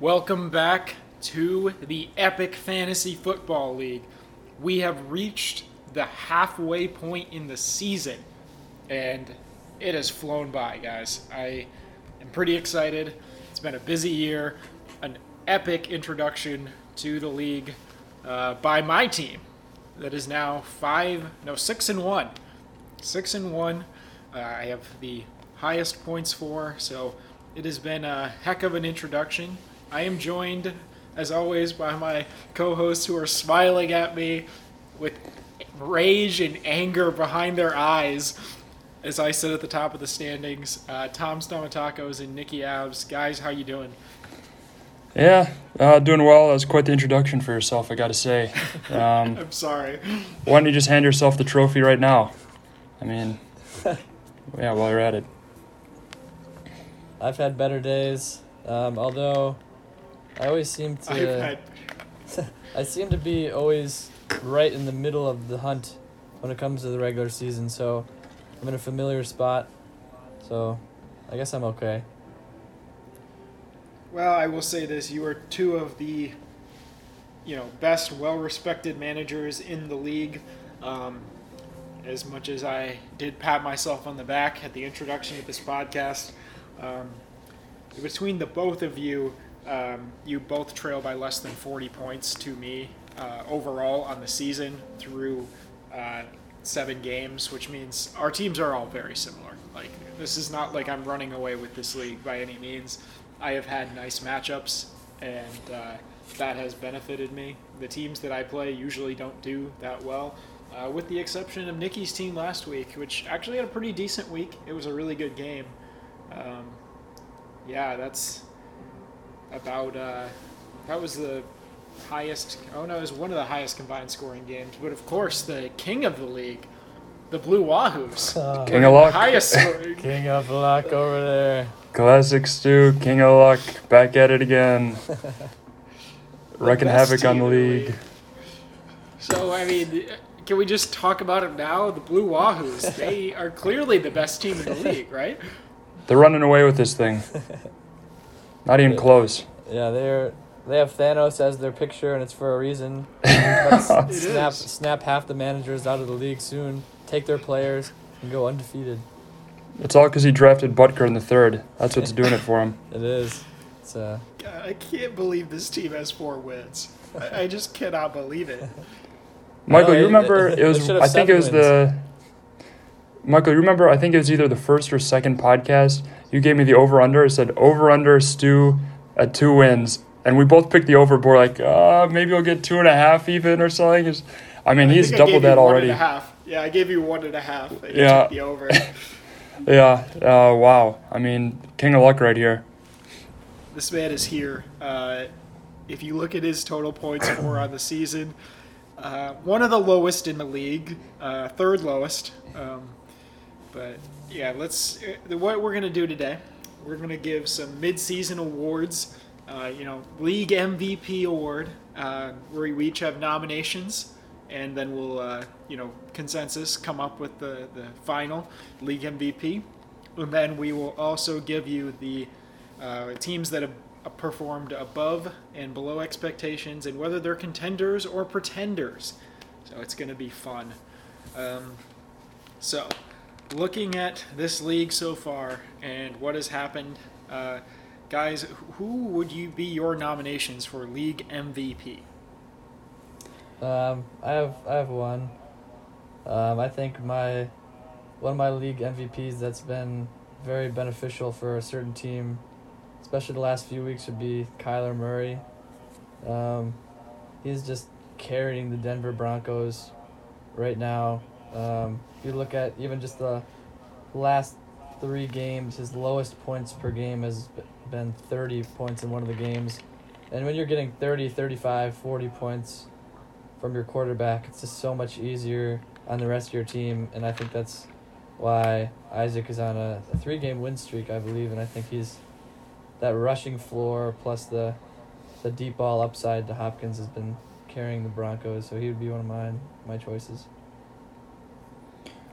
Welcome back to the Epic Fantasy Football League. We have reached the halfway point in the season, and it has flown by, guys. I am pretty excited. It's been a busy year, an epic introduction to the league uh, by my team that is now five, no, six and one. Six and one. Uh, I have the highest points for, so it has been a heck of an introduction. I am joined, as always, by my co hosts who are smiling at me with rage and anger behind their eyes as I sit at the top of the standings. Uh, Tom Stomatacos and Nikki Abs. Guys, how you doing? Yeah, uh, doing well. That was quite the introduction for yourself, I got to say. Um, I'm sorry. why don't you just hand yourself the trophy right now? I mean, yeah, while you're at it. I've had better days. Um, although I always seem I've to had, I seem to be always right in the middle of the hunt when it comes to the regular season. So I'm in a familiar spot. So I guess I'm okay. well, I will say this: you are two of the, you know, best, well-respected managers in the league. Um, as much as I did pat myself on the back at the introduction of this podcast, um, between the both of you, um, you both trail by less than 40 points to me uh, overall on the season through uh, seven games, which means our teams are all very similar. Like, this is not like I'm running away with this league by any means. I have had nice matchups, and uh, that has benefited me. The teams that I play usually don't do that well, uh, with the exception of Nikki's team last week, which actually had a pretty decent week. It was a really good game. Um, yeah, that's about uh, that was the highest. Oh no, it was one of the highest combined scoring games. But of course, the king of the league, the Blue Wahoos, Uh, King of luck. highest scoring. King of luck over there. Classic Stu, King of Luck, back at it again. Wrecking havoc on the team the league. league. So I mean, can we just talk about it now? The Blue Wahoos, they are clearly the best team in the league, right? They're running away with this thing. Not even close. Yeah, they're they have Thanos as their picture, and it's for a reason. Snap is. snap half the managers out of the league soon. Take their players and go undefeated. It's all because he drafted Butker in the third. That's what's doing it for him. It is. It's uh, God, I can't believe this team has four wins. I, I just cannot believe it. Michael, No, you it- remember it- it was they should have I think it seven was the Michael, you remember I think it was either the first or second podcast. You gave me the over under. It said over under Stu at two wins. And we both picked the over board like uh maybe we'll get two and a half even or something. It's- I mean I he's doubled that already. Yeah, I gave you one and a half. Yeah. the over. Yeah. Uh wow. I mean King of Luck right here. this man is here. Uh, if you look at his total points for on the season, uh, one of the lowest in the league, uh, third lowest. Um, but yeah, let's. Uh, what we're gonna do today, we're gonna give some mid-season awards. Uh, you know, league MVP award, uh, where we each have nominations, and then we'll, uh, you know, consensus come up with the the final league MVP, and then we will also give you the uh, teams that have performed above and below expectations and whether they're contenders or pretenders. So it's going to be fun. Um, so, looking at this league so far and what has happened, uh, guys, who would you be your nominations for league MVP? Um, I have I have one. Um, I think my one of my league MVPs that's been very beneficial for a certain team, especially the last few weeks, would be Kyler Murray. Um, he's just carrying the Denver Broncos right now. Um, if you look at even just the last three games, his lowest points per game has been 30 points in one of the games. And when you're getting 30, 35, 40 points from your quarterback, it's just so much easier on the rest of your team. And I think that's why Isaac is on a, a three game win streak, I believe, and I think he's that rushing floor plus the the deep ball upside to Hopkins has been carrying the Broncos, so he would be one of mine my choices.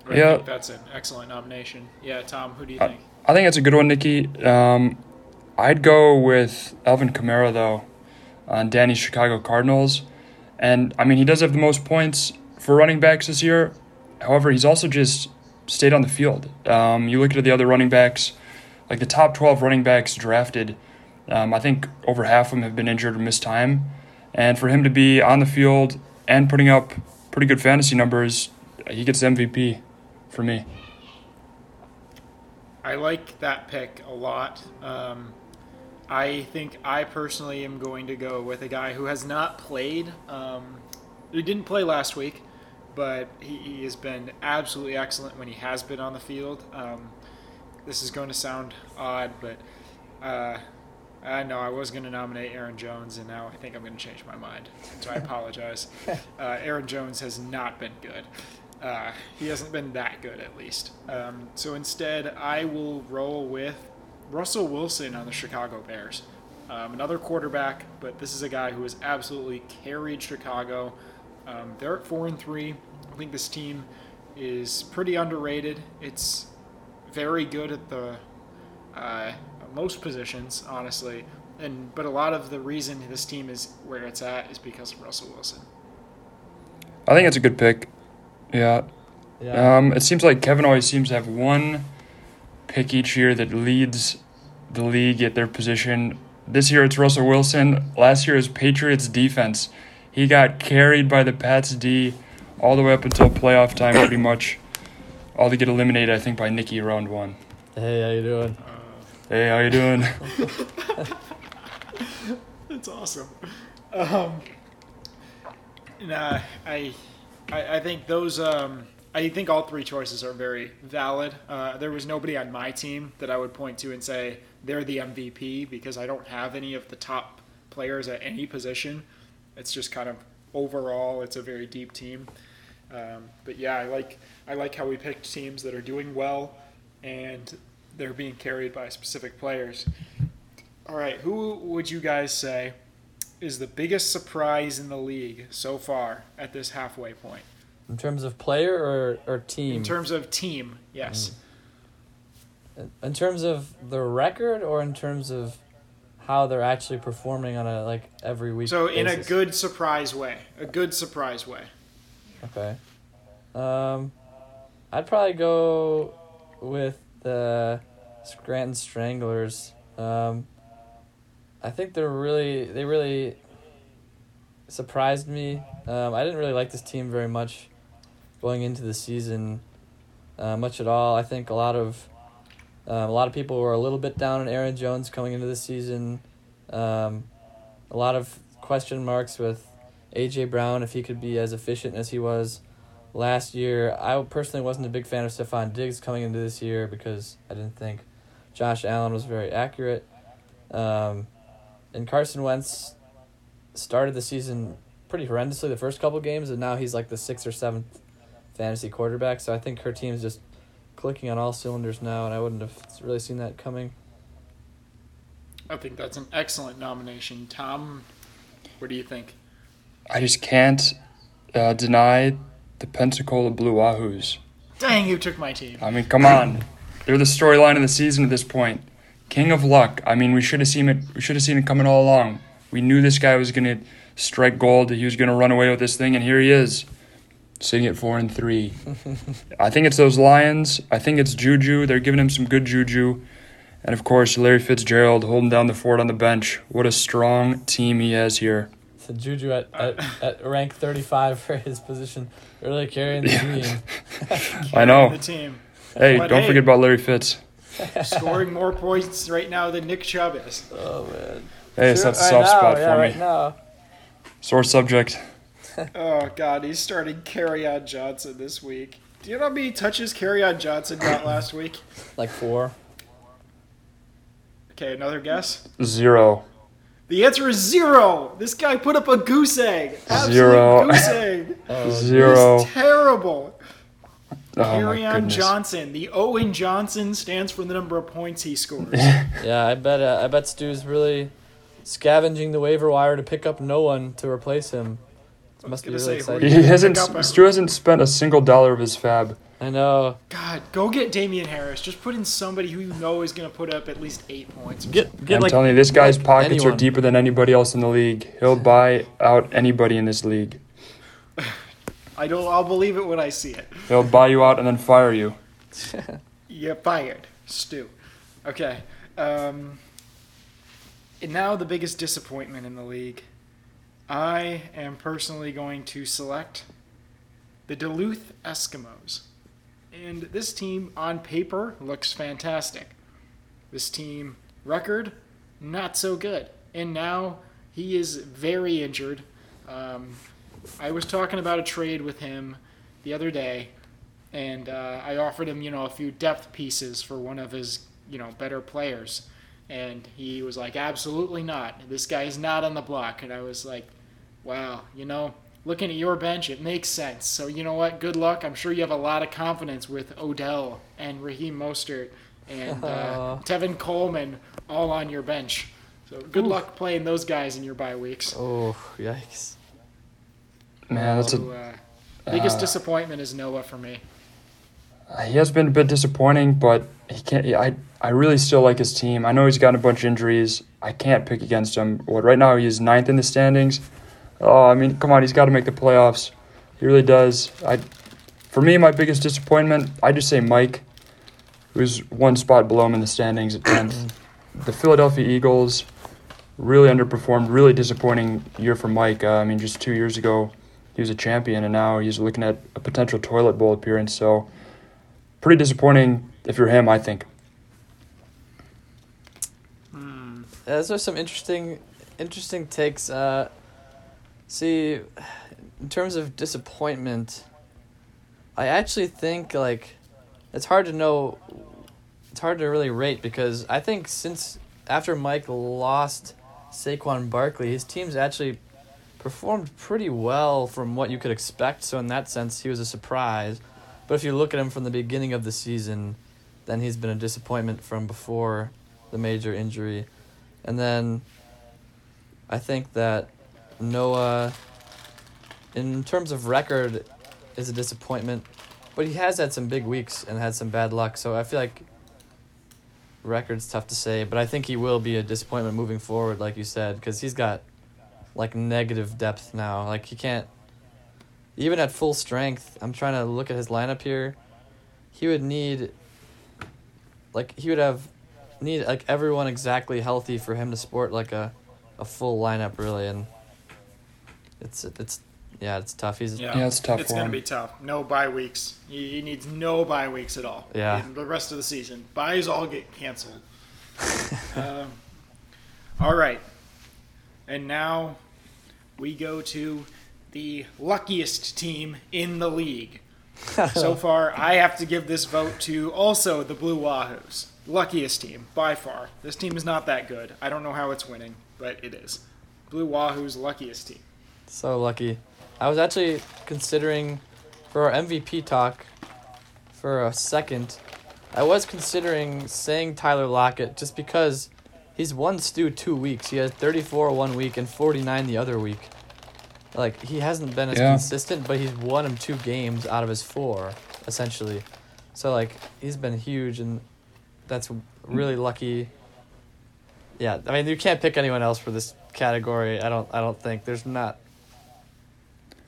I Yeah. think that's an excellent nomination. Yeah, Tom, who do you think? I think it's a good one, Nikki. Um, I'd go with Alvin Kamara though, on Danny's Chicago Cardinals, and I mean he does have the most points for running backs this year. However, he's also just stayed on the field. Um, you look at the other running backs, like the top twelve running backs drafted. Um, I think over half of them have been injured or missed time, and for him to be on the field and putting up pretty good fantasy numbers, he gets MVP for me. I like that pick a lot. Um, I think I personally am going to go with a guy who has not played. Um, he didn't play last week, but he, he has been absolutely excellent when he has been on the field. Um, this is going to sound odd, but uh, I know I was going to nominate Aaron Jones, and now I think I'm going to change my mind. So I apologize. uh, Aaron Jones has not been good. Uh, he hasn't been that good, at least. Um, so instead, I will roll with Russell Wilson on the Chicago Bears. Um, another quarterback, but this is a guy who has absolutely carried Chicago. Um, they're at four and three. I think this team is pretty underrated. It's very good at the uh, most positions, honestly. And but a lot of the reason this team is where it's at is because of Russell Wilson. I think it's a good pick. Yeah. Yeah. Um, it seems like Kevin always seems to have one pick each year that leads the league at their position. This year it's Russell Wilson. Last year it was Patriots defense. He got carried by the Pats D all the way up until playoff time, pretty much. All to get eliminated, I think, by Nicky round one. hey, how you doing? Hey, how you doing? That's awesome. Um, nah, I, I, I think those. Um, I think all three choices are very valid. Uh, there was nobody on my team that I would point to and say they're the MVP because I don't have any of the top players at any position. It's just kind of overall, it's a very deep team. Um, but yeah, I like I like how we picked teams that are doing well and they're being carried by specific players. All right, who would you guys say is the biggest surprise in the league so far at this halfway point? In terms of player or, or team? In terms of team, yes. In- in terms of the record or in terms of how they're actually performing on a like every week So in a good surprise way, a good surprise way. Okay. Um, I'd probably go with the Scranton Stranglers. Um, I think they're really they really surprised me. Um, I didn't really like this team very much going into the season, uh, much at all. I think a lot of um, a lot of people were a little bit down on Aaron Jones coming into the season. Um, a lot of question marks with AJ Brown if he could be as efficient as he was last year. I personally wasn't a big fan of Stefon Diggs coming into this year because I didn't think Josh Allen was very accurate. Um, and Carson Wentz started the season pretty horrendously the first couple games, and now he's like the sixth or seventh fantasy quarterback. So I think her team is just clicking on all cylinders now, and I wouldn't have really seen that coming. I think that's an excellent nomination. Tom, what do you think? I just can't uh, deny the Pensacola Blue Wahoos. Dang, you took my team. I mean, come on. They're the storyline of the season at this point. King of luck. I mean, we should have seen it. We should have seen it coming all along. We knew this guy was gonna strike gold. He was gonna run away with this thing, and here he is, sitting at four and three. I think it's those Lions. I think it's Juju. They're giving him some good juju, and of course Larry Fitzgerald holding down the fort on the bench. What a strong team he has here. So Juju at, at, at rank 35 for his position, really carrying the team. I know. The team Hey, But don't hey- forget about Larry Fitz. scoring more points right now than Nick Chubb is. Oh, man. Hey, so Sure, that's a soft now, spot yeah, for right me. now. Sore subject. Oh God, he's starting Kerryon Johnson this week. Do you know how many touches Kerryon Johnson got last week? Like four. Okay, another guess. Zero. The answer is zero. This guy put up a goose egg. Absolute Zero. goose egg. Oh, Zero. He's terrible. Oh my Kerryon. Johnson. The Owen Johnson stands for the number of points he scores. Yeah, I bet. Uh, I bet Stu's really scavenging the waiver wire to pick up no one to replace him. It must be really say, exciting. He hasn't. Pick Stu hasn't spent a single dollar of his FAAB. I know. God, go get Damien Harris. Just put in somebody who you know is going to put up at least eight points. Get get I'm like telling you, this guy's like pockets are deeper than anybody else in the league. He'll buy out anybody in this league. I don't. I'll believe it when I see it. He'll buy you out and then fire you. You're fired, Stu. Okay. Um, and now the biggest disappointment in the league. I am personally going to select the Duluth Eskimos. And this team, on paper, looks fantastic. This team, record, not so good. And now he is very injured. Um, I was talking about a trade with him the other day, and uh, I offered him, you know, a few depth pieces for one of his, you know, better players, and he was like, "Absolutely not. This guy is not on the block." And I was like, "Wow, you know, looking at your bench, it makes sense. So you know what? Good luck. I'm sure you have a lot of confidence with Odell and Raheem Mostert and uh, Tevin Coleman all on your bench. So good luck playing those guys in your bye weeks." Oh yikes! Man, that's So, a. uh, biggest uh, disappointment is Noah for me. He has been a bit disappointing, but he can't. I I really still like his team. I know he's gotten a bunch of injuries. I can't pick against him. What right now he's ninth in the standings. Oh, I mean, come on, he's got to make the playoffs. He really does. I, for me, my biggest disappointment, I just say Mike, who's one spot below him in the standings at tenth. the Philadelphia Eagles really underperformed. Really disappointing year for Mike. Uh, I mean, just two years ago, he was a champion, and now he's looking at a potential toilet bowl appearance. So pretty disappointing if you're him, I think. Hmm. Yeah, those are some interesting, interesting takes. Uh, see, in terms of disappointment, I actually think like it's hard to know. It's hard to really rate because I think since after Mike lost Saquon Barkley, his team's actually performed pretty well from what you could expect. So in that sense, he was a surprise. But if you look at him from the beginning of the season, then he's been a disappointment from before the major injury. And then I think that Noah, in terms of record, is a disappointment. But he has had some big weeks and had some bad luck. So I feel like record's tough to say. But I think he will be a disappointment moving forward, like you said, because he's got like negative depth now. Like he can't, even at full strength, I'm trying to look at his lineup here. He would need, like, he would have need like everyone exactly healthy for him to sport like a, a full lineup really and it's it's yeah it's tough he's Yeah, Yeah, it's tough It's for going him. to be tough. No bye weeks. He, he needs no bye weeks at all. Yeah. In the rest of the season, buys all get canceled. um, all right, and now we go to the luckiest team in the league. so far, I have to give this vote to also the Blue Wahoos. Luckiest team by far. This team is not that good. I don't know how it's winning, but it is. Blue Wahoos luckiest team. So lucky. I was actually considering for our mvp talk for a second i was considering saying tyler lockett just because he's won stu two weeks. He has 34 one week and 49 the other week. Like he hasn't been as Yeah. consistent but he's won him two games out of his four essentially. So like he's been huge and that's hmm. really lucky. Yeah i mean you can't pick anyone else for this category i don't i don't think. There's not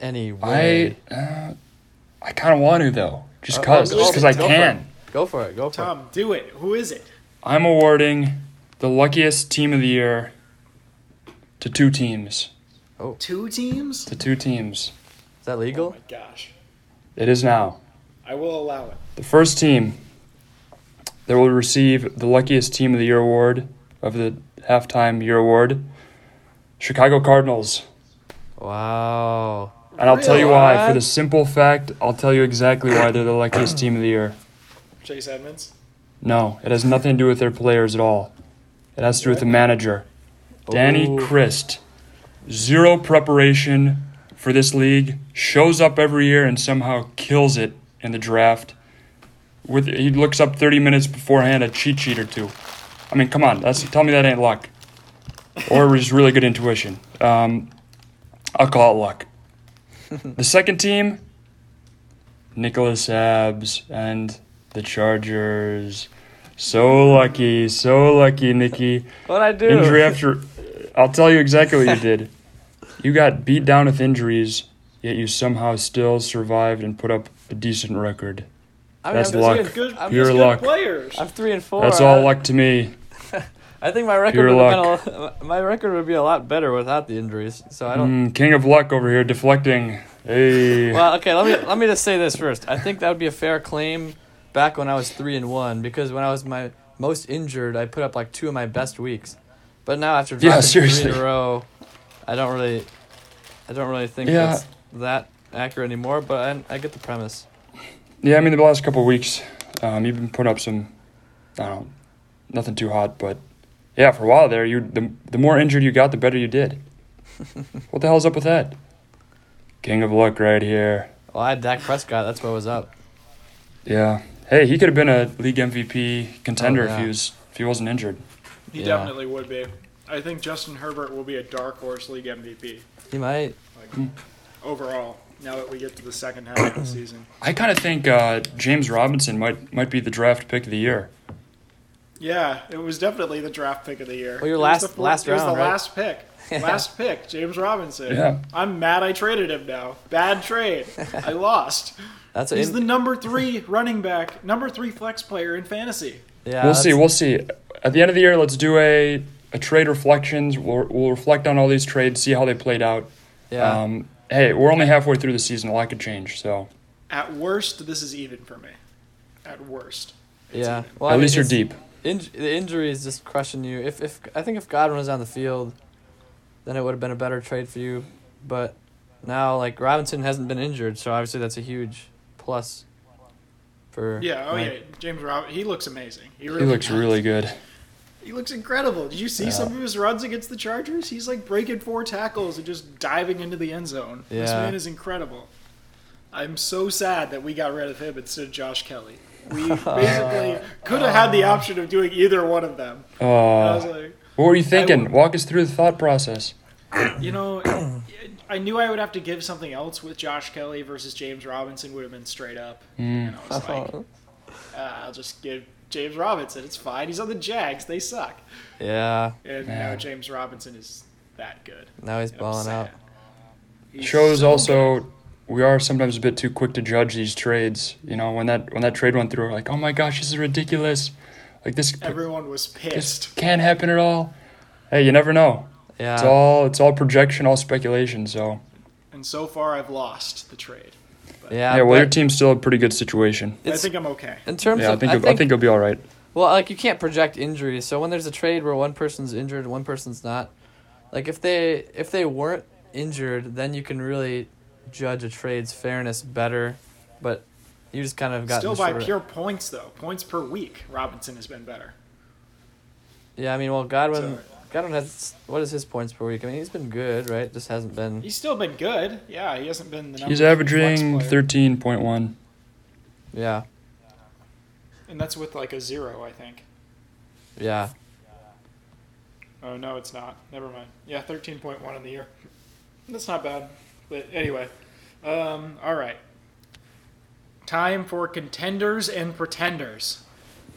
any way I uh, I kind of want to though, just Uh, cause, uh, just cause I go for can. go for it go for it Tom, do it. Who is it? I'm awarding the luckiest team of the year to two teams. Two teams? To two teams. is that Oh legal my gosh. It is now. I will allow it. The first team that will receive the luckiest team of the year award of the halftime year award, Chicago Cardinals. wow And I'll tell you why. For the simple fact, I'll tell you exactly why they're the luckiest team of the year. Chase Edmonds. No, it has nothing to do with their players at all. It has to do with the manager, Danny Ooh. Christ. Zero preparation for this league, shows up every year and somehow kills it in the draft. With he looks up 30 minutes beforehand a cheat sheet or two. I mean, come on, that's tell me that ain't luck, or just really good intuition. Um, I'll call it luck. The second team, Nicholas Abs and the Chargers. So lucky, so lucky, Nikki. What I do? Injury after. I'll tell you exactly what you did. You got beat down with injuries, yet you somehow still survived and put up a decent record. I mean, That's I'm, luck. Good, I'm Pure good luck. players. I'm three and four. That's I- all luck to me. I think my record Pure would have been a, my record would be a lot better without the injuries. So I don't. Mm, king of luck over here, deflecting. Hey. Well, okay. Let me let me just say this first. I think that would be a fair claim back when I was three and one because when I was my most injured, I put up like two of my best weeks. But now after Yeah, dropping three in a row, I don't really, I don't really think Yeah. that's that accurate anymore. But I, I get the premise. Yeah, I mean the last couple of weeks, um, you've been putting up some, I don't know, nothing too hot, but yeah, for a while there, you the the more injured you got, the better you did. what the hell's up with that? King of luck right here. Well, I had Dak Prescott. That's what was up. Yeah. Hey, he could have been a league MVP contender Oh, if he was if he wasn't injured. He Yeah. definitely would be. I think Justin Herbert will be a dark horse league MVP He might. like, overall. Now that we get to the second half of the season. I kind of think uh, James Robinson might might be the draft pick of the year. Yeah, it was definitely the draft pick of the year. Well, your It was last- the fourth- last It was the right? last pick. Last pick, James Robinson. Yeah. I'm mad I traded him now. Bad trade. I lost. That's He's in- the number three running back, number three flex player in fantasy. yeah. we'll see. We'll see. At the end of the year, let's do a a trade reflections. We'll we'll reflect on all these trades, see how they played out. Yeah. Um, hey, we're only halfway through the season. A lot could change. So At worst, this is even for me. At worst. It's yeah. even. Well, at I mean, least you're deep. Inj- the injury is just crushing you. If if I think if Godwin was on the field, then it would have been a better trade for you. But now, like Robinson hasn't been injured, so obviously that's a huge plus. For Yeah, oh my- yeah, James Rob he looks amazing. He, He looks does. really good. He looks incredible. Did you see Yeah. some of his runs against the Chargers? He's like breaking four tackles and just diving into the end zone. Yeah. This man is incredible. I'm so sad that we got rid of him instead of Josh Kelley. We basically could have had the option of doing either one of them. And I was Uh, like, what were you thinking? would- Walk us through the thought process. you know, I knew I would have to give something else with Josh Kelley versus James Robinson would have been straight up. Mm. And I was like, uh, I'll just give James Robinson. It's fine. He's on the Jags. They suck. yeah. And Yeah. now James Robinson is that good. Now he's And I'm balling out. Shows so also good. We are sometimes a bit too quick to judge these trades. You know, when that when that trade went through, we're like, oh my gosh, this is ridiculous. Like this, everyone was this pissed. can't happen at all. Hey, you never know. Yeah. It's all it's all projection, all speculation. So And so far, I've lost the trade. yeah. yeah, well, your team's still a pretty good situation. I think I'm okay. in terms Yeah, I of think I think, I think you'll be all right. well, like you can't project injuries. So when there's a trade where one person's injured, one person's not, like if they if they weren't injured, then you can really judge a trade's fairness better. But you just kind of got Still by pure points, though. Points per week, Robinson has been better. Yeah, I mean, well, Godwin, So- Godwin has what is his points per week? I mean, he's been good, right? Just hasn't been. He's still been good. Yeah, he hasn't been the number He's averaging thirteen point one. Yeah, And that's with like a zero, I think. yeah. Oh, no, it's not. Never mind. Yeah, 13.1 in the year. That's not bad. But anyway, um, all right. Time for contenders and pretenders.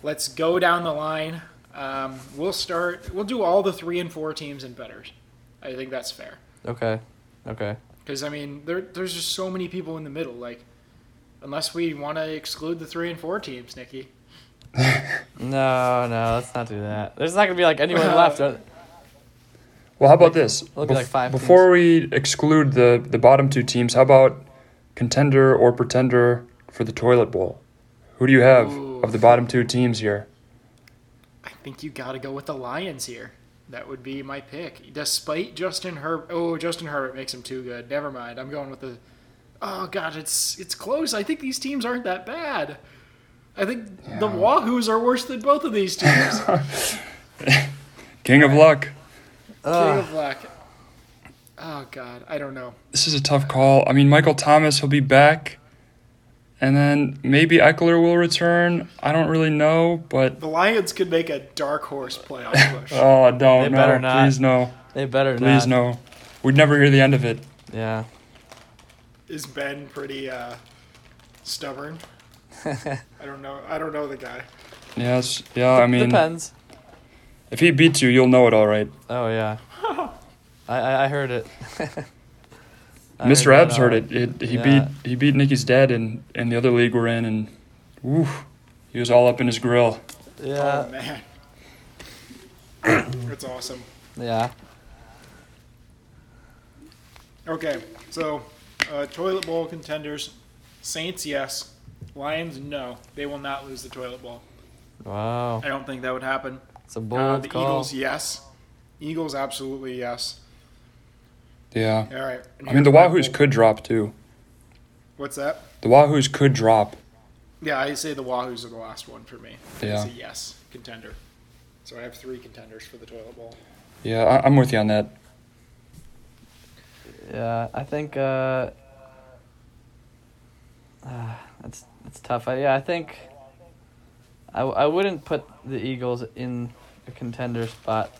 Let's go down the line. Um, we'll start, we'll do all the three and four teams and betters. I think that's fair. Okay, okay. Because, I mean, there, there's just so many people in the middle. Like, unless we want to exclude the three and four teams, Nikki. No, no, let's not do that. There's not gonna be like anyone left. Well, how about this? it'll be like five Before we exclude the the bottom two teams, how about contender or pretender for the toilet bowl? Who do you have Ooh. of the bottom two teams here? I think you got to go with the Lions here. That would be my pick. Despite Justin Herbert. Oh, Justin Herbert makes him too good. Never mind. I'm going with the. Oh God, it's it's close. I think these teams aren't that bad. I think the Wahoos are worse than both of these teams. King of luck. King of Luck. Oh God, I don't know. This is a tough call. I mean, Michael Thomas, he'll be back. and then maybe Ekeler will return. I don't really know, but The Lions could make a dark horse playoff push. oh, I don't They no, better not. please no, They better please not. no. We'd never hear the end of it. Yeah. Is Ben pretty uh, stubborn? I don't know. I don't know the guy. Yes, yeah. I mean, Depends. If he beats you, you'll know it all right. Oh yeah. I, I I heard it. I Mr. that Epps heard it. it he Yeah. beat he beat Nicky's dad in in the other league we're in, and woo, he was all up in his grill. Oh Yeah. man, that's awesome. Yeah. Okay, so uh, toilet bowl contenders: Saints, yes. Lions, no. They will not lose the toilet bowl. Wow. I don't think that would happen. It's a Uh, the call. Eagles, yes. Eagles, absolutely yes. Yeah, All right. I mean the Wahoos could drop too. What's that? The Wahoos could drop. Yeah, I say the Wahoos are the last one for me. Yeah. It's a yes contender. So I have three contenders for the toilet bowl. Yeah, I, I'm with you on that. Yeah, I think uh, uh that's that's tough. I, yeah, I think I, I wouldn't put the Eagles in a contender spot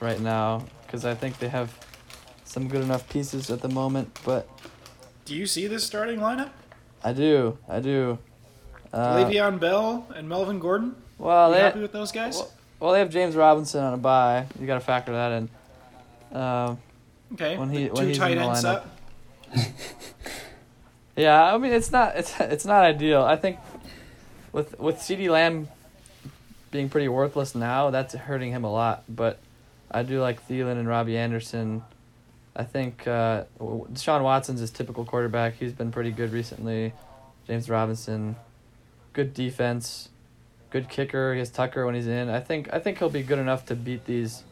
right now because I think they have some good enough pieces at the moment. But Do you see this starting lineup? I do, I do. Uh, Le'Veon Bell and Melvin Gordon. well, you they happy with those guys? well, well, they have James Robinson on a bye. You got to factor that in. Um, okay. when he- the when two he's in tight the end lineup. set. Yeah, I mean it's not it's it's not ideal. I think with with CeeDee Lamb being pretty worthless now, that's hurting him a lot. But I do like Thielen and Robbie Anderson. I think uh, Deshaun Watson's his typical quarterback. He's been pretty good recently. James Robinson, good defense, good kicker. He has Tucker when he's in. I think I think he'll be good enough to beat these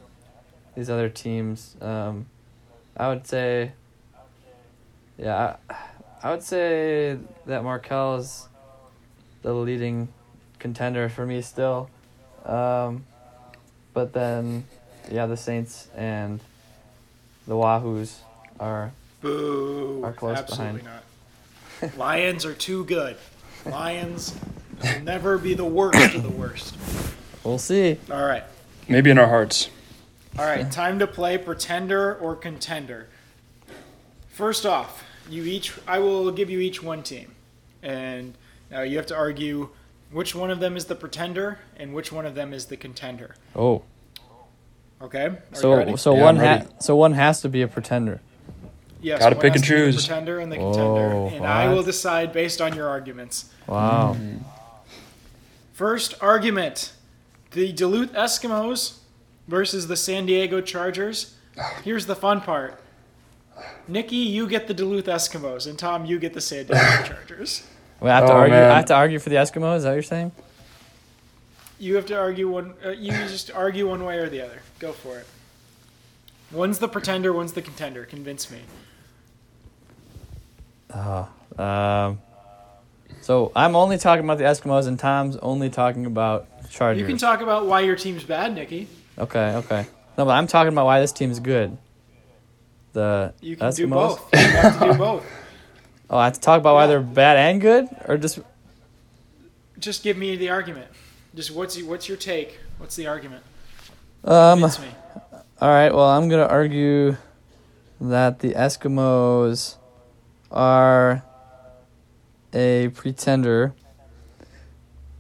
these other teams. Um, I would say, yeah. I, I would say that Markel is the leading contender for me still. Um, but then, yeah, the Saints and the Wahoos are. Boo. Are close Absolutely behind. not. Lions are too good. Lions will never be the worst of the worst. We'll see. All right. Maybe in our hearts. All right, time to play pretender or contender. First off, you each I will give you each one team. And now you have to argue which one of them is the pretender and which one of them is the contender. Oh, Okay? Are so so Yeah, one I'm ha- so one has to be a pretender. yes, gotta pick and to be the choose. pretender and the Whoa, contender. And I will decide based on your arguments. Wow. Mm-hmm. First argument the Duluth Eskimos versus the San Diego Chargers. Here's the fun part Nikki, you get the Duluth Eskimos, and Tom, you get the San Diego Chargers. Wait, I have to Oh, argue. man. I have to argue for the Eskimos. Is that what you're saying? You have to argue one. Uh, you just argue one way or the other. Go for it. One's the pretender, one's the contender. Convince me. Oh. Um. So I'm only talking about the Eskimos, and Tom's only talking about Chargers. You can talk about why your team's bad, Nikki. Okay, okay. No, but I'm talking about why this team's good. The You can Eskimos. do both. You have to do both. Oh, I have to talk about why they're bad and good, or just Just give me the argument. Just what's your, what's your take? What's the argument? um. Convince me. All right. Well, I'm gonna argue that the Eskimos are a pretender.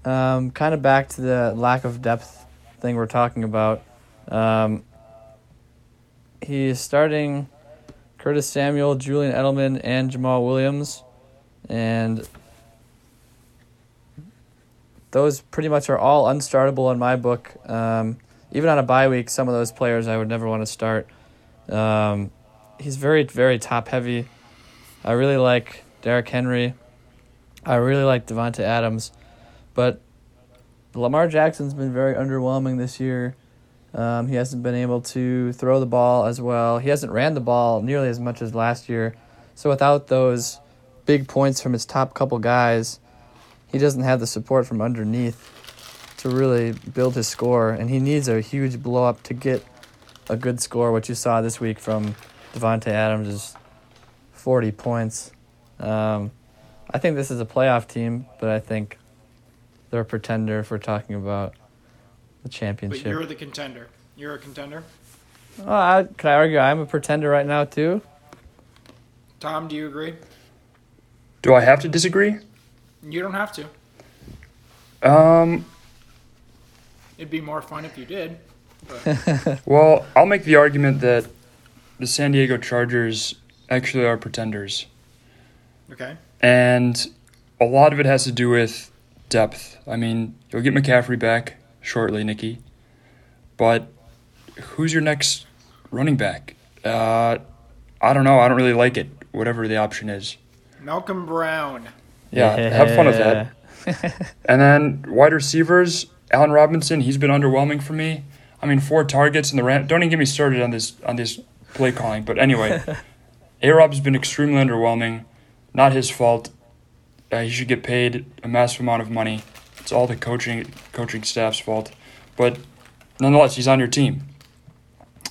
Um, kind of back to the lack of depth thing we're talking about. Um, he is starting Curtis Samuel, Julian Edelman, and Jamaal Williams, and those pretty much are all unstartable in my book. Um, even on a bye week, some of those players I would never want to start. Um, he's very, very top heavy. I really like Derrick Henry. I really like Davante Adams, but Lamar Jackson's been very underwhelming this year. Um, he hasn't been able to throw the ball as well. He hasn't ran the ball nearly as much as last year. So without those big points from his top couple guys, he doesn't have the support from underneath to really build his score, and he needs a huge blow up to get a good score. What you saw this week from Davante Adams is forty points. Um, I think this is a playoff team, but I think they're a pretender if we're talking about the championship. But championship. you're the contender. You're a contender. Oh, I, could I argue I'm a pretender right now too? Tom, do you agree? Do I have to disagree? You don't have to. Um, It'd be more fun if you did. But well, I'll make the argument that the San Diego Chargers actually are pretenders. okay. And a lot of it has to do with depth. I mean, you'll get McCaffrey back shortly, Nikki. But who's your next running back? Uh, I don't know. I don't really like it, whatever the option is. Malcolm Brown. Yeah, have fun with that. And then wide receivers, Allen Robinson, he's been underwhelming for me. I mean, four targets in the Ram. Don't even get me started on this on this play calling. But anyway, A Rob's been extremely underwhelming. Not his fault. Uh, he should get paid a massive amount of money. It's all the coaching coaching staff's fault. But nonetheless, he's on your team.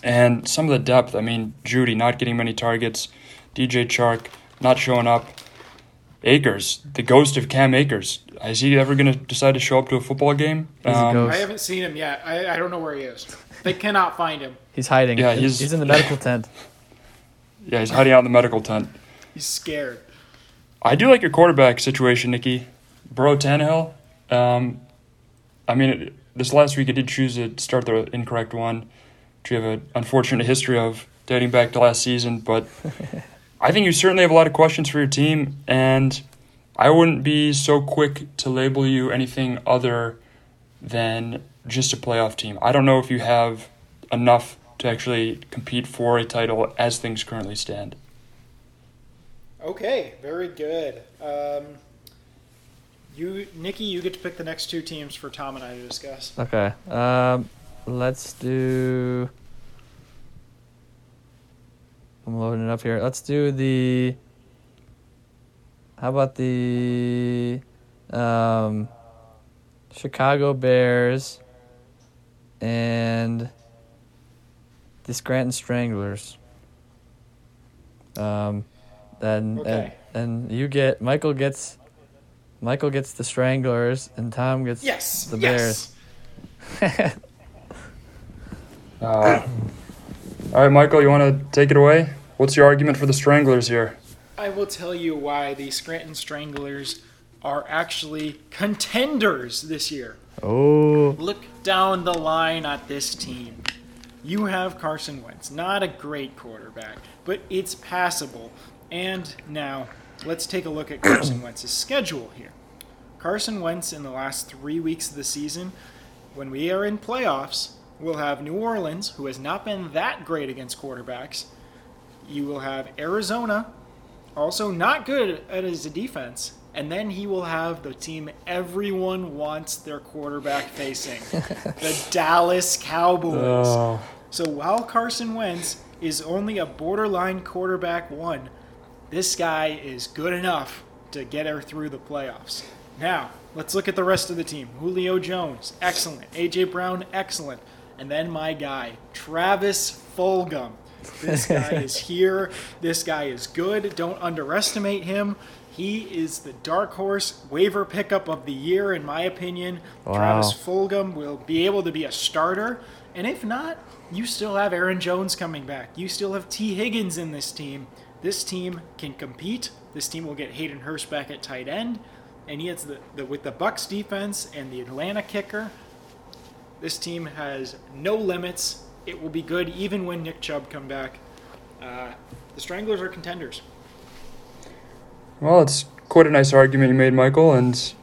And some of the depth. I mean, Jeudy not getting many targets. DJ Chark not showing up. Akers, the ghost of Cam Akers. Is he ever going to decide to show up to a football game? He's a Um, ghost. I haven't seen him yet. I, I don't know where he is. They cannot find him. He's hiding. Yeah, he's- he's in the medical tent. Yeah, he's hiding out in the medical tent. He's scared. I do like your quarterback situation, Nikki. Bro Tannehill. Um, I mean, it, this last week I did choose to start the incorrect one, which we have an unfortunate history of dating back to last season. But I think you certainly have a lot of questions for your team, and I wouldn't be so quick to label you anything other than just a playoff team. I don't know if you have enough to actually compete for a title as things currently stand. Okay, very good. Um, you, Nikki, you get to pick the next two teams for Tom and I to discuss. Okay. Um, let's do. I'm loading it up here. Let's do the. How about the, um, Chicago Bears, and the Scranton Stranglers. Um, then Okay. and, and you get Michael gets. Michael gets the Stranglers, and Tom gets Yes. the yes. Bears. Uh, all right, Michael, you want to take it away? What's your argument for the Stranglers here? I will tell you why the Scranton Stranglers are actually contenders this year. Oh, Look down the line at this team. You have Carson Wentz, not a great quarterback, but it's passable. And now, let's take a look at Carson Wentz's schedule here. Carson Wentz, in the last three weeks of the season, when we are in playoffs, will have New Orleans, who has not been that great against quarterbacks. You will have Arizona, also not good at his defense. And then he will have the team everyone wants their quarterback facing the Dallas Cowboys. Oh. So while Carson Wentz is only a borderline quarterback one, this guy is good enough to get her through the playoffs. Now, let's look at the rest of the team. Julio Jones, excellent. AJ Brown, excellent. And then my guy, Travis Fulgham. This guy is here. This guy is good. Don't underestimate him. He is the dark horse waiver pickup of the year, in my opinion. Wow. Travis Fulgham will be able to be a starter. And if not, you still have Aaron Jones coming back. You still have Tee Higgins in this team. This team can compete. This team will get Hayden Hurst back at tight end. And he has the, the with the Bucs defense and the Atlanta kicker. This team has no limits. It will be good even when Nick Chubb come back. Uh, the Stranglers are contenders. Well, it's quite a nice argument you made, Michael, and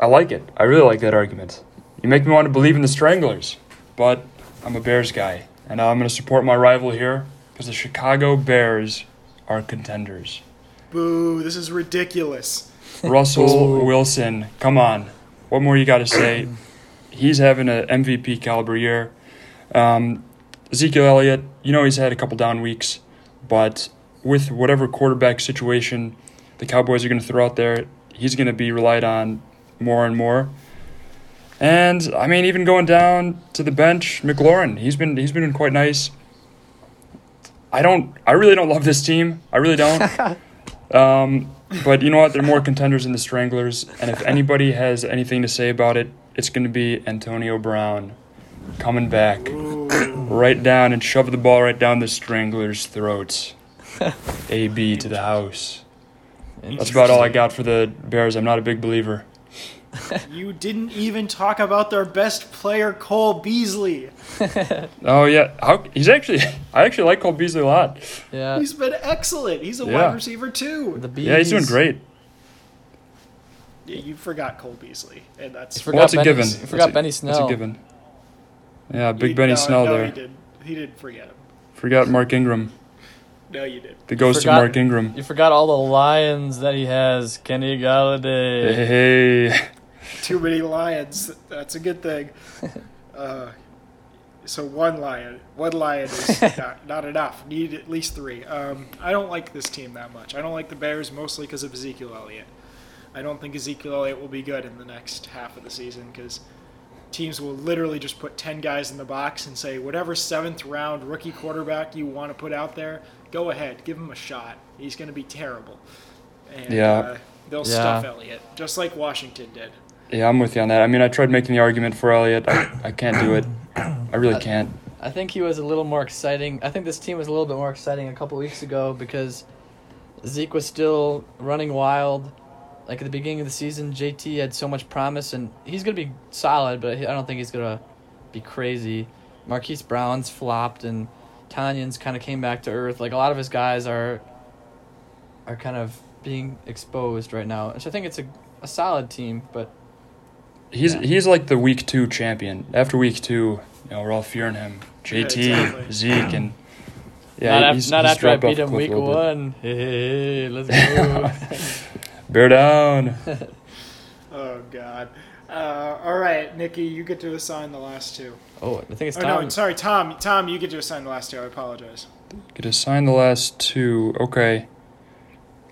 I like it. I really like that argument. You make me want to believe in the Stranglers, but I'm a Bears guy, and I'm going to support my rival here because the Chicago Bears are contenders. Boo! This is ridiculous. Russell Wilson, come on. What more you got to say? He's having an MVP caliber year. Um, Ezekiel Elliott, you know he's had a couple down weeks, but with whatever quarterback situation the Cowboys are going to throw out there, he's going to be relied on more and more. And I mean, even going down to the bench, McLaurin, he's been he's been quite nice. I don't, I really don't love this team. I really don't. um, But you know what? They're more contenders than the Stranglers. And if anybody has anything to say about it, it's going to be Antonio Brown coming back right down and shove the ball right down the Stranglers' throats. AB to the house. That's about all I got for the Bears. I'm not a big believer. You didn't even talk about their best player, Cole Beasley. Oh yeah, How, he's actually. I actually like Cole Beasley a lot. Yeah. He's been excellent. He's a Yeah. wide receiver too. The bees. Yeah, he's doing great. Yeah, you forgot Cole Beasley, and that's You forgot Well, that's a given. You That's forgot a- Benny That's a given. Yeah, Big He- Benny no, Snell no, there. He did. He did forget him. Forgot Mark Ingram. No, you did. The ghost of Mark Ingram. You forgot all the lions that he has. Kenny Golladay. Hey, hey. Too many lions. That's a good thing. Uh, so one lion, one lion is not, not enough. Need at least three. Um, I don't like this team that much. I don't like the Bears mostly because of Ezekiel Elliott. I don't think Ezekiel Elliott will be good in the next half of the season because teams will literally just put ten guys in the box and say whatever seventh round rookie quarterback you want to put out there, go ahead, give him a shot. He's going to be terrible. And, Yeah. Uh, they'll Yeah. stuff Elliott just like Washington did. Yeah, I'm with you on that. I mean, I tried making the argument for Elliott. I, I can't do it. I really can't. I think he was a little more exciting. I think this team was a little bit more exciting a couple weeks ago because Zeke was still running wild. Like at the beginning of the season, JT had so much promise, and he's gonna be solid, but I don't think he's gonna be crazy. Marquise Brown's flopped, and Tanyan's kind of came back to earth. Like a lot of his guys are are kind of being exposed right now. So I think it's a, a solid team, but He's Yeah. he's like the week two champion. After week two, you know, we're all fearing him. JT, Yeah, exactly. Zeke, and yeah, not, he's, not he's after I dropped off beat a him week a little bit. one. Hey, hey, hey, let's go. Bear down. Oh God. Uh, all right, Nikki, you get to assign the last two. oh, I think it's Tom. Oh Tom. no, sorry, Tom. Tom, you get to assign the last two. I apologize. Get to assign the last two. Okay.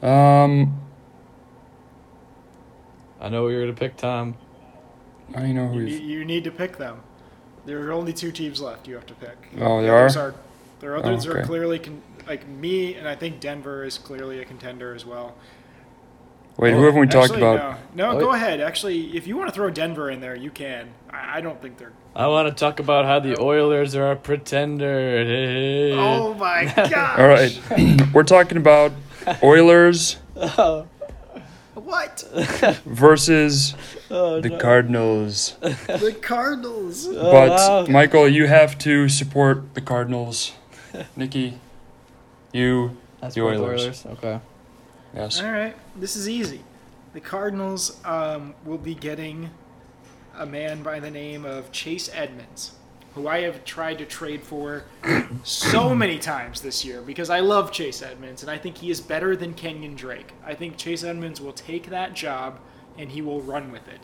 Um, I know you're gonna pick Tom. I know who You, we've. you need to pick them. There are only two teams left. You have to pick. Oh, The there others are? are. There others Oh, are clearly con- like me, and I think Denver is clearly a contender as well. Wait, Oh, who haven't we talked about? No, no Oh, go ahead. Actually, if you want to throw Denver in there, you can. I, I don't think they're. I want to talk about how the Oilers are a pretender. Hey. Oh my gosh! All right, we're talking about Oilers oh. What? versus Oh, the no. Cardinals. the Cardinals. Oh, But wow. Michael, you have to support the Cardinals. Nikki, you That's the both Oilers. Okay. yes. All right, this is easy. The Cardinals um, will be getting a man by the name of Chase Edmonds, who I have tried to trade for so many times this year because I love Chase Edmonds and I think he is better than Kenyan Drake. I think Chase Edmonds will take that job and he will run with it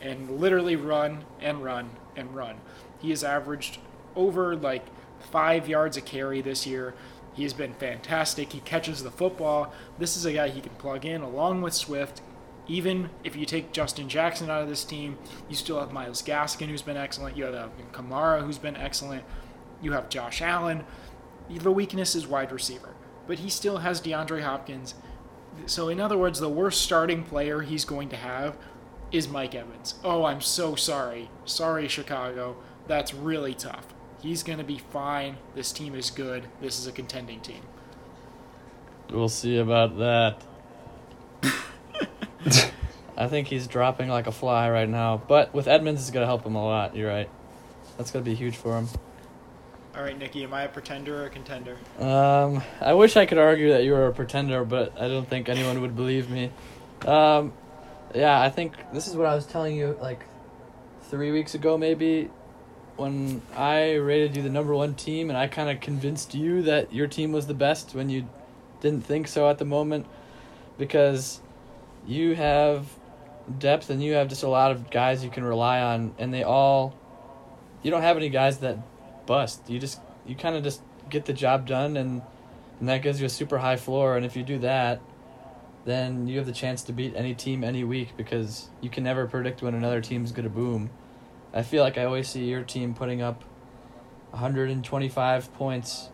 and literally run and run and run. He has averaged over like five yards a carry this year. He has been fantastic. He catches the football. This is a guy he can plug in along with Swift. Even if you take Justin Jackson out of this team, you still have Myles Gaskin, who's been excellent. You have Kamara, who's been excellent. You have Josh Allen. The weakness is wide receiver, but he still has DeAndre Hopkins. So, in other words, the worst starting player he's going to have is Mike Evans. Oh, I'm so sorry. Sorry, Chicago. That's really tough. He's going to be fine. This team is good. This is a contending team. We'll see about that. I think he's dropping like a fly right now, but with Edmonds, it's gonna help him a lot. You're right. That's gonna be huge for him. All right, Nikki, am I a pretender or a contender? Um, I wish I could argue that you were a pretender, but I don't think anyone would believe me. Um, yeah, I think this is what I was telling you like three weeks ago, maybe, when I rated you the number one team, and I kind of convinced you that your team was the best when you didn't think so at the moment, because you have depth and you have just a lot of guys you can rely on, and they all. You don't have any guys that bust. You just you kind of just get the job done, and and that gives you a super high floor. And if you do that, then you have the chance to beat any team any week because you can never predict when another team's gonna boom. I feel like I always see your team putting up 125 points,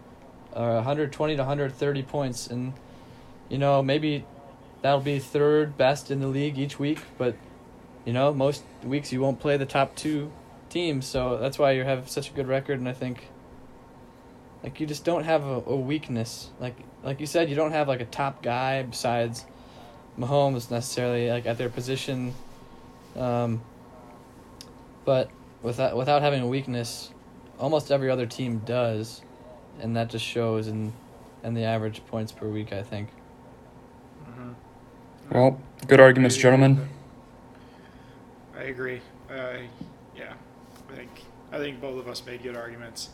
or 120 to 130 points, and you know maybe that'll be third best in the league each week. But you know, most weeks you won't play the top two teams, so that's why you have such a good record. And I think, like, you just don't have a, a weakness. Like like you said, you don't have like a top guy besides Mahomes necessarily like at their position. Um, but without without having a weakness, almost every other team does, and that just shows in in the average points per week. I think. Well, good arguments, gentlemen. I agree. Uh, yeah, I think I think both of us made good arguments.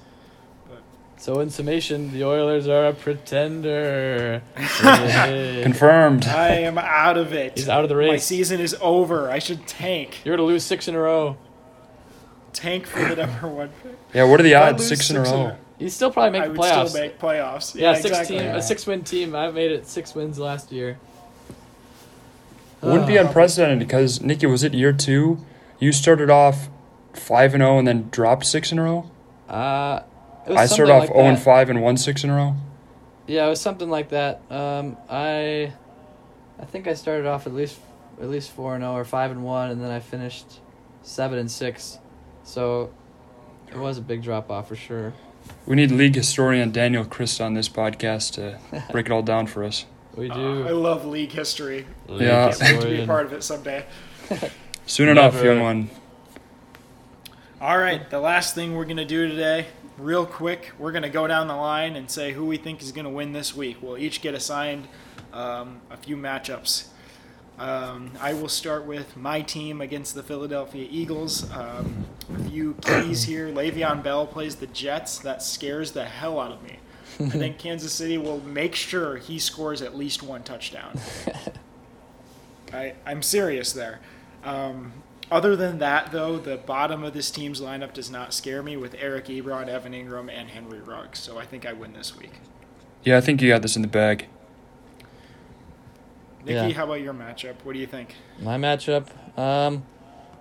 So in summation, the Oilers are a pretender. Yay. Confirmed. I am out of it. He's out of the race. My season is over. I should tank. You're gonna lose six in a row. Tank for the number one pick. Yeah, what are the odds? lose Six in a row. You still probably make I the would playoffs. still make playoffs. yeah, six exactly. team, Yeah. a six win team. I made it six wins last year. Wouldn't be Ah. unprecedented because Nikki, was it year two? You started off five and zero and then dropped six in a row. Uh, it was I started off like zero and five and won six in a row. Yeah, it was something like that. Um, I, I think I started off at least at least four and zero or five and one, and then I finished seven and six. So, it was a big drop off for sure. We need league historian Daniel Christ on this podcast to break it all down for us. We Uh, do. I love league history. Yeah. Can't wait to be a part of it someday. Soon enough, Never. young one. All right, the last thing we're going to do today, real quick, we're going to go down the line and say who we think is going to win this week. We'll each get assigned um, a few matchups. Um, I will start with my team against the Philadelphia Eagles. Um, a few keys here. Le'Veon Bell plays the Jets. That scares the hell out of me. I think Kansas City will make sure he scores at least one touchdown. I, I'm serious there. Um, other than that, though, the bottom of this team's lineup does not scare me with Eric Ebron, Evan Engram, and Henry Ruggs. So I think I win this week. Yeah, I think you got this in the bag. Nikki, Yeah. how about your matchup? What do you think? My matchup, um,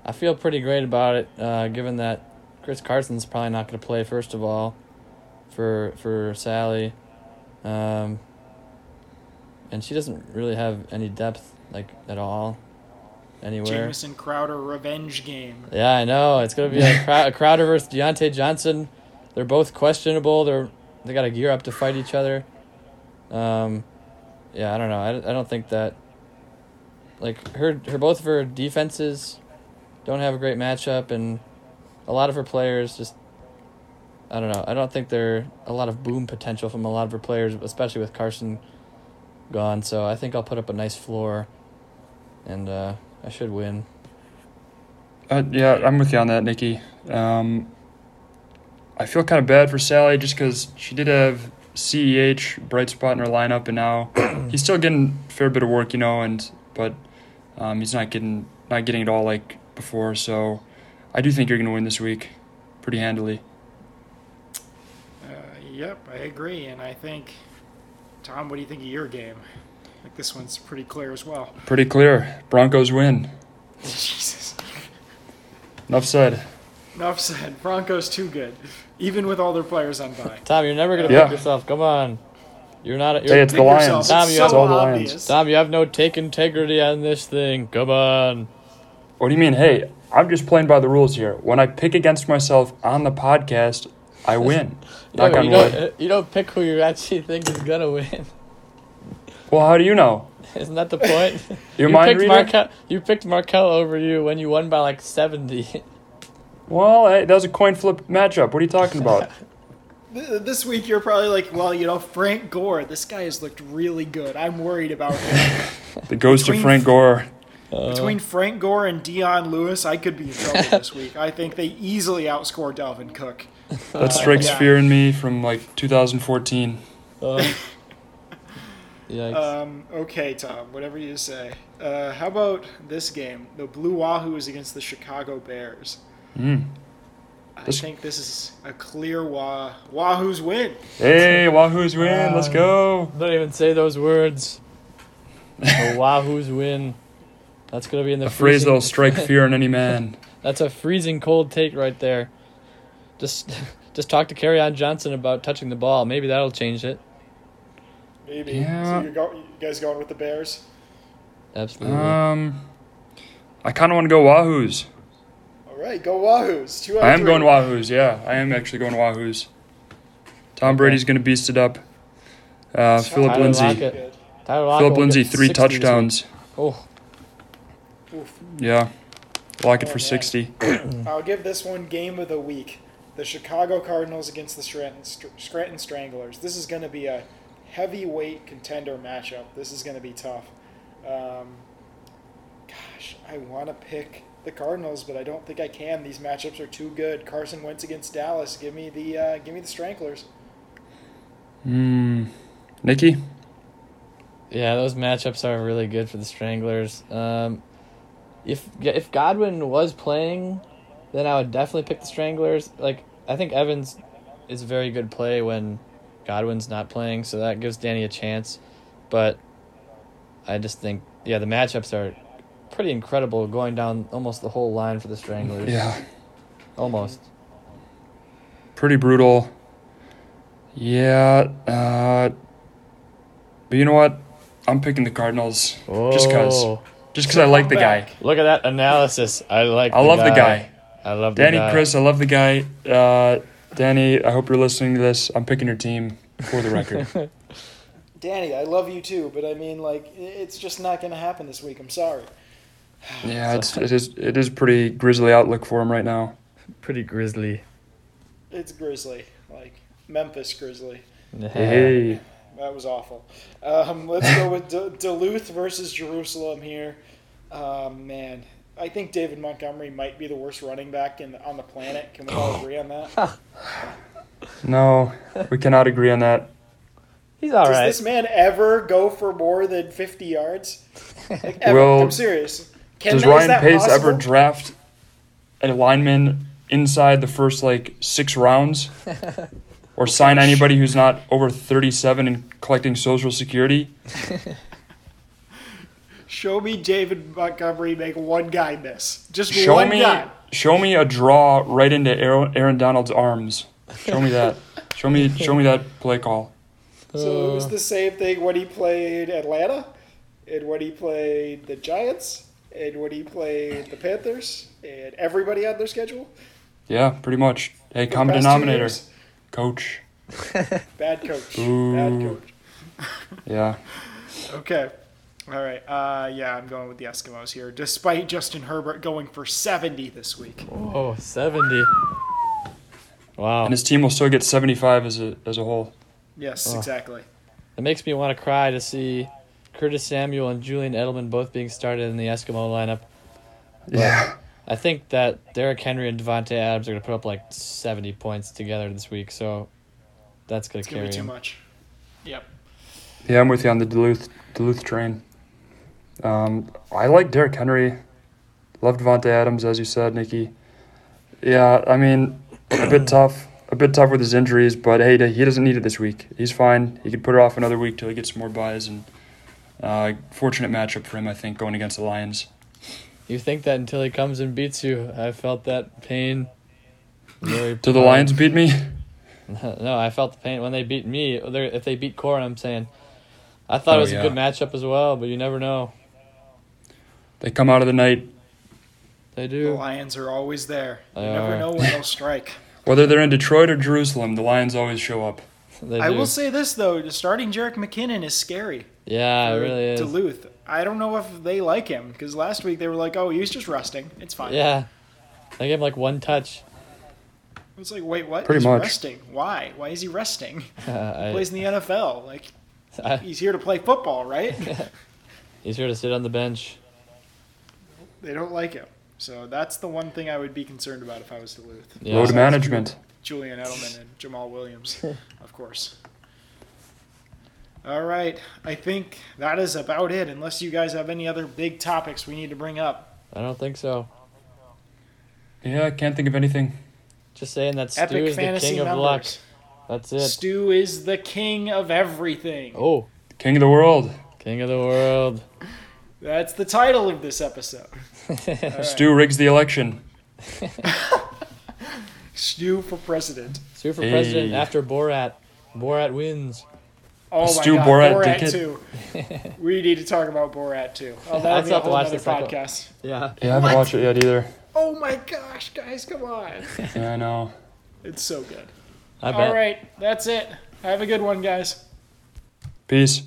I feel pretty great about it, uh, given that Chris Carson's probably not going to play first of all, for for Sally, um, and she doesn't really have any depth like at all, anywhere. Jamison Crowder revenge game. Yeah, I know it's gonna be a, Crow- Crowder versus Diontae Johnson. They're both questionable. They're they got to gear up to fight each other. Um, yeah, I don't know. I, I don't think that. Like her her both of her defenses, don't have a great matchup, and a lot of her players just. I don't know. I don't think there a lot of boom potential from a lot of her players, especially with Carson gone. So I think I'll put up a nice floor, and uh, I should win. Uh, yeah, I'm with you on that, Nikki. Um, I feel kind of bad for Sally just because she did have CEH bright spot in her lineup, and now he's still getting a fair bit of work, you know, and but um, he's not getting not getting it all like before. So I do think you're gonna win this week, pretty handily. Yep, I agree, and I think, Tom, what do you think of your game? I think this one's pretty clear as well. Pretty clear. Broncos win. Jesus. Enough said. Enough said. Broncos too good, even with all their players on bye. Tom, you're never gonna Yeah. pick yourself. Come on, you're not. A, you're, Hey, it's the Lions. yourself. Tom, It's you so have- It's all the Lions. Tom, you have no take integrity on this thing. Come on. What do you mean? Hey, I'm just playing by the rules here. When I pick against myself on the podcast, I win. Yeah, Knock but on you wood. don't. uh, You don't pick who you actually think is gonna win. Well, how do you know? Isn't that the point? You you mind picked reader? Markel. You picked Markel over you when you won by like seventy. Well, hey, that was a coin flip matchup. What are you talking about? This week you're probably like, well, you know, Frank Gore. This guy has looked really good. I'm worried about him. The ghost of Frank Gore. Uh, Between Frank Gore and Dion Lewis, I could be in trouble this week. I think they easily outscore Dalvin Cook. That strikes yeah. fear in me from like 2014. uh, yikes. Um, okay, Tom, whatever you say. Uh, how about this game? The Blue Wahoos against the Chicago Bears. Mm. I This- think this is a clear Wah Wahoos win. Hey, Wahoo's win. Let's Uh, go. don't even say those words. The Wahoos win. That's gonna be in the A phrase that'll strike fear in any man. That's a freezing cold take right there. Just just talk to Kerryon Johnson about touching the ball. Maybe that'll change it. Maybe. Yeah. So you're go- you guys going with the Bears? Absolutely. Um, I kind of want to go Wahoos. All right, go Wahoos. Two out I am three. going Wahoos. Yeah, I am actually going Wahoos. Tom Brady's going to beast it up. Uh, Philip Lindsay. Lockett. Good. Tyler Philip Lindsay, three 60 this week. touchdowns. Oh, Oof. Yeah. Lock it Oh, for man. 60. I'll give this one game of the week. The Chicago Cardinals against the Scranton, Str- Scranton Stranglers. This is going to be a heavyweight contender matchup. This is going to be tough. Um, gosh, I want to pick the Cardinals, but I don't think I can. These matchups are too good. Carson Wentz against Dallas. Give me the uh, give me the Stranglers. Hmm. Nikki? yeah, those matchups are really good for the Stranglers. Um, if if Godwin was playing, then I would definitely pick the Stranglers. Like I think Evans is a very good play when Godwin's not playing, so that gives Danny a chance. But I just think yeah, the matchups are pretty incredible, going down almost the whole line for the Stranglers. Yeah. almost. Pretty brutal. Yeah. Uh, but you know what? I'm picking the Cardinals. Just 'cause. Oh, Just because I like the guy. Look at that analysis. I like. I love the guy. I love the Danny, guy. Chris, I love the guy. Uh, Danny, I hope you're listening to this. I'm picking your team for the record. Danny, I love you too, but I mean, like, it's just not going to happen this week. I'm sorry. yeah, it's, it is it is pretty grisly outlook for him right now. Pretty grisly. It's Grizzly, like Memphis Grizzly. Hey, That was awful. Um, let's go with D- Duluth versus Jerusalem here. Um, man, I think David Montgomery might be the worst running back in the, on the planet. Can we all oh. agree on that? no, we cannot agree on that. He's all Does right. this man ever go for more than 50 yards? Like, ever? Will- I'm serious. Can Does that- is Ryan that Pace ever draft a lineman inside the first like six rounds, or sign anybody who's not over 37 and collecting Social Security? Show me David Montgomery make one guy miss. Just Show one me, guy. show me a draw right into Aaron, Aaron Donald's arms. Show me that. show me, show me that play call. So it was the same thing when he played Atlanta, and when he played the Giants, and when he played the Panthers, and everybody on their schedule. Yeah, pretty much. Hey, The common denominator, coach. Bad coach. Ooh. Bad coach. Yeah. Okay. All right. Uh, yeah, I'm going with the Eskimos here, despite Justin Herbert going for 70 this week. Oh, 70. Wow. And his team will still get 75 as a as a whole. Yes, Oh. exactly. It makes me want to cry to see Curtis Samuel and Julian Edelman both being started in the Eskimo lineup. Yeah. I think that Derrick Henry and Davante Adams are going to put up like 70 points together this week, so that's going It's to going carry to be too him. much. Yep. Yeah, I'm with you on the Duluth Duluth train. Um, I like Derrick Henry. Love Davante Adams, as you said, Nikki. Yeah, I mean, a bit tough, a bit tough with his injuries, but hey, he doesn't need it this week. He's fine. He could put it off another week till he gets more buys, and uh, fortunate matchup for him, I think, going against the Lions. You think that until he comes and beats you. I felt that pain. Very Do the. Lions beat me? No, I felt the pain when they beat me. If they beat Corin, I'm saying. I thought Oh, it was yeah. a good matchup as well, but you never know. They come out of the night, They do. The. Lions are always there. You They never are. know when they'll strike. whether they're in Detroit or Jerusalem, the Lions always show up. They I do. will say this, though starting Jerick McKinnon is scary. Yeah, it really is. Duluth. I don't know if they like him because last week they were like, "Oh, he's just resting. It's fine." Yeah. They gave him like one touch. It's like, wait, what? Pretty he's much. resting. Why? Why is he resting? He I, plays in the NFL. Like I, he's here to play football, right? he's here to sit on the bench. They don't like him. So that's the one thing I would be concerned about if I was Duluth. Yeah. Load management. Julian Edelman and Jamaal Williams, of course. All right, I think that is about it. Unless you guys have any other big topics we need to bring up. I don't think so. Yeah, I can't think of anything. Just saying that Stew Epic is the fantasy king of luck. That's it. Stew is the king of everything. Oh, King of the world. king of the world. That's the title of this episode. All right. Stew rigs the election. Stew for president. Stew for Hey. president after Borat. Borat wins. Oh Stew my god, Borat Borat, ticket? too. we need to talk about Borat too. Oh, I that'll be a to whole watch other the podcast. Yeah. Yeah, I haven't What? watched it yet either. Oh my gosh, guys, come on! Yeah, I know. It's so good. I bet. All right, that's it. Have a good one, guys. Peace.